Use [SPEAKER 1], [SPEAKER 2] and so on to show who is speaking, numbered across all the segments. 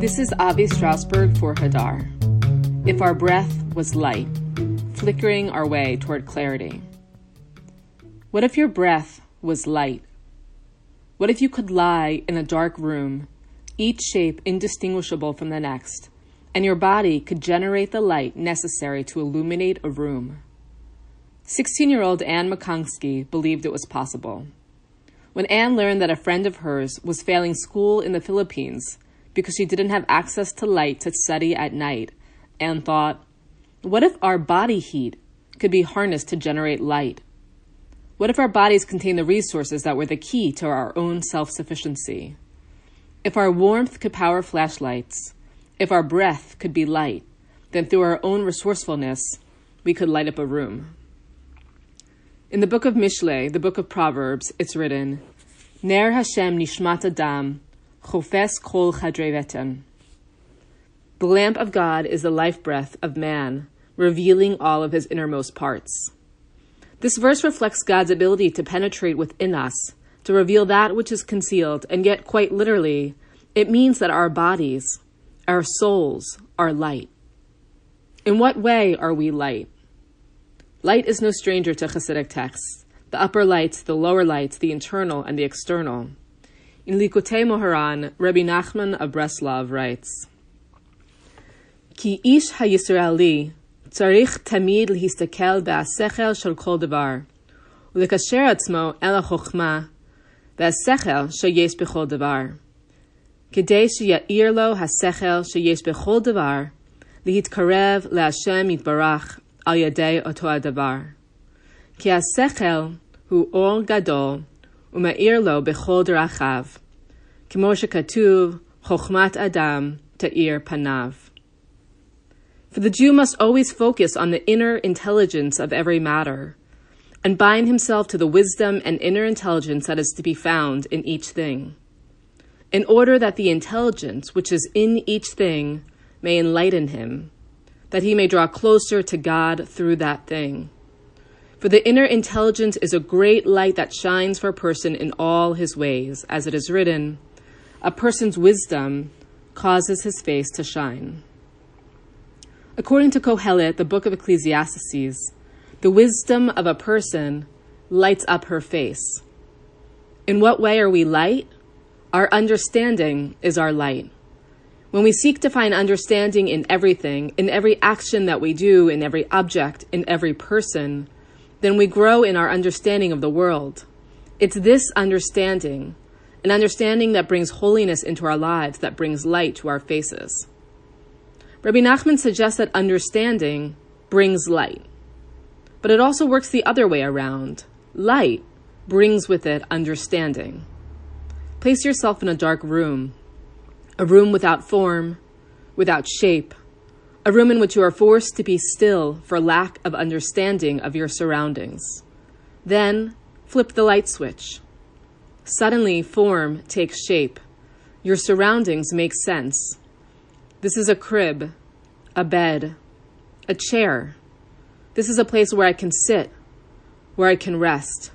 [SPEAKER 1] This is Avi Strausberg for Hadar. If our breath was light, flickering our way toward clarity. What if your breath was light? What if you could lie in a dark room, each shape indistinguishable from the next, and your body could generate the light necessary to illuminate a room? 16 year old Anne Makosinski believed it was possible. When Anne learned that a friend of hers was failing school in the Philippines because she didn't have access to light to study at night, and thought, what if our body heat could be harnessed to generate light? What if our bodies contain the resources that were the key to our own self sufficiency? If our warmth could power flashlights, if our breath could be light, then through our own resourcefulness, we could light up a room. In the book of Mishle, the book of Proverbs, it's written, Ner Hashem nishmat adam, chofes kol chadrevetem. The lamp of God is the life breath of man, revealing all of his innermost parts. This verse reflects God's ability to penetrate within us, to reveal that which is concealed, and yet, quite literally, it means that our bodies, our souls, are light. In what way are we light? Light is no stranger to Hasidic texts the upper lights, the lower lights, the internal and the external. In Likutei Moharan, Rabbi Nachman of Breslov writes, Ki ish ha-Yisraeli צריך תמיד להסתכל בהשכל של כל דבר, ולקשר עצמו אל החוכמה והשכל שיש בכל דבר, כדי שיאיר לו השכל שיש בכל דבר, להתקרב להשם יתברך על ידי אותו הדבר. כי השכל הוא אור גדול ומאיר לו בכל דרכיו, כמו שכתוב, חוכמת אדם תאיר פניו. For the Jew must always focus on the inner intelligence of every matter, and bind himself to the wisdom and inner intelligence that is to be found in each thing, in order that the intelligence which is in each thing may enlighten him, that he may draw closer to God through that thing. For the inner intelligence is a great light that shines for a person in all his ways, as it is written, a person's wisdom causes his face to shine. According to Kohelet, the book of Ecclesiastes, the wisdom of a person lights up her face. In what way are we light? Our understanding is our light. When we seek to find understanding in everything, in every action that we do, in every object, in every person, then we grow in our understanding of the world. It's this understanding, an understanding that brings holiness into our lives, that brings light to our faces. Rabbi Nachman suggests that understanding brings light. But it also works the other way around. Light brings with it understanding. Place yourself in a dark room, a room without form, without shape, a room in which you are forced to be still for lack of understanding of your surroundings. Then flip the light switch. Suddenly, form takes shape. Your surroundings make sense. This is a crib, a bed, a chair. This is a place where I can sit, where I can rest,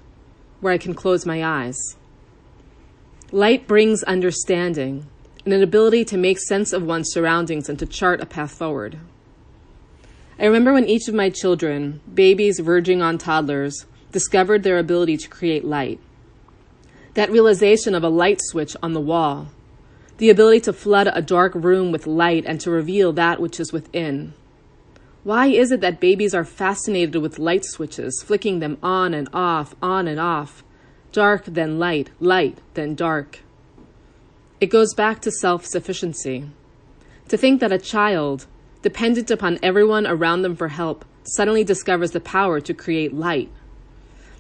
[SPEAKER 1] where I can close my eyes. Light brings understanding and an ability to make sense of one's surroundings and to chart a path forward. I remember when each of my children, babies verging on toddlers, discovered their ability to create light. That realization of a light switch on the wall the ability to flood a dark room with light and to reveal that which is within. Why is it that babies are fascinated with light switches, flicking them on and off, on and off, dark then light, light then dark? It goes back to self sufficiency. To think that a child, dependent upon everyone around them for help, suddenly discovers the power to create light.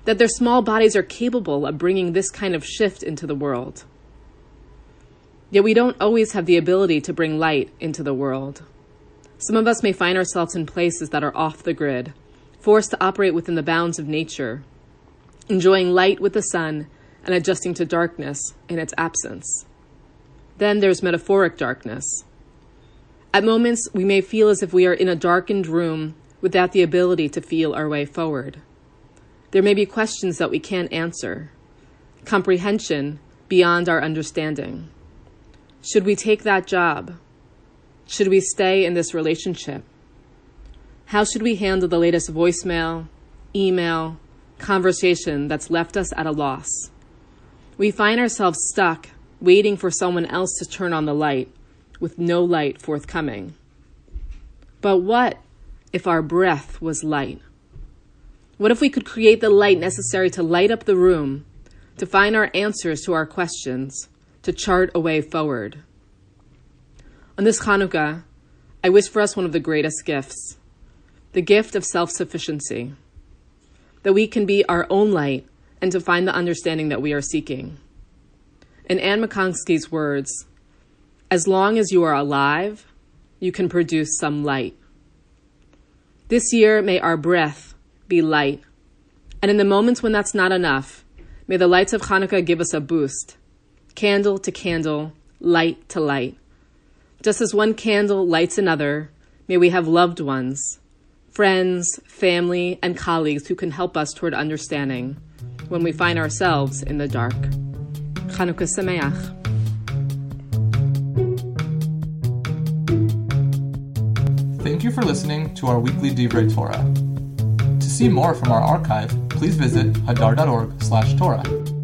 [SPEAKER 1] That their small bodies are capable of bringing this kind of shift into the world. Yet we don't always have the ability to bring light into the world. Some of us may find ourselves in places that are off the grid, forced to operate within the bounds of nature, enjoying light with the sun and adjusting to darkness in its absence. Then there's metaphoric darkness. At moments, we may feel as if we are in a darkened room without the ability to feel our way forward. There may be questions that we can't answer, comprehension beyond our understanding. Should we take that job? should we stay in this relationship? How should we handle the latest voicemail, email, conversation that's left us at a loss? We find ourselves stuck waiting for someone else to turn on the light with no light forthcoming. But what if our breath was light? What if we could create the light necessary to light up the room, to find our answers to our questions, to chart a way forward? On this Hanukkah, I wish for us one of the greatest gifts the gift of self sufficiency, that we can be our own light and to find the understanding that we are seeking. In Anne Makosinski's words, as long as you are alive, you can produce some light. This year, may our breath be light. And in the moments when that's not enough, may the lights of Hanukkah give us a boost. Candle to candle, light to light. Just as one candle lights another, may we have loved ones, friends, family, and colleagues who can help us toward understanding when we find ourselves in the dark. Chanukah Sameach.
[SPEAKER 2] Thank you for listening to our weekly Divrei Torah. To see more from our archive, please visit hadar.org/torah.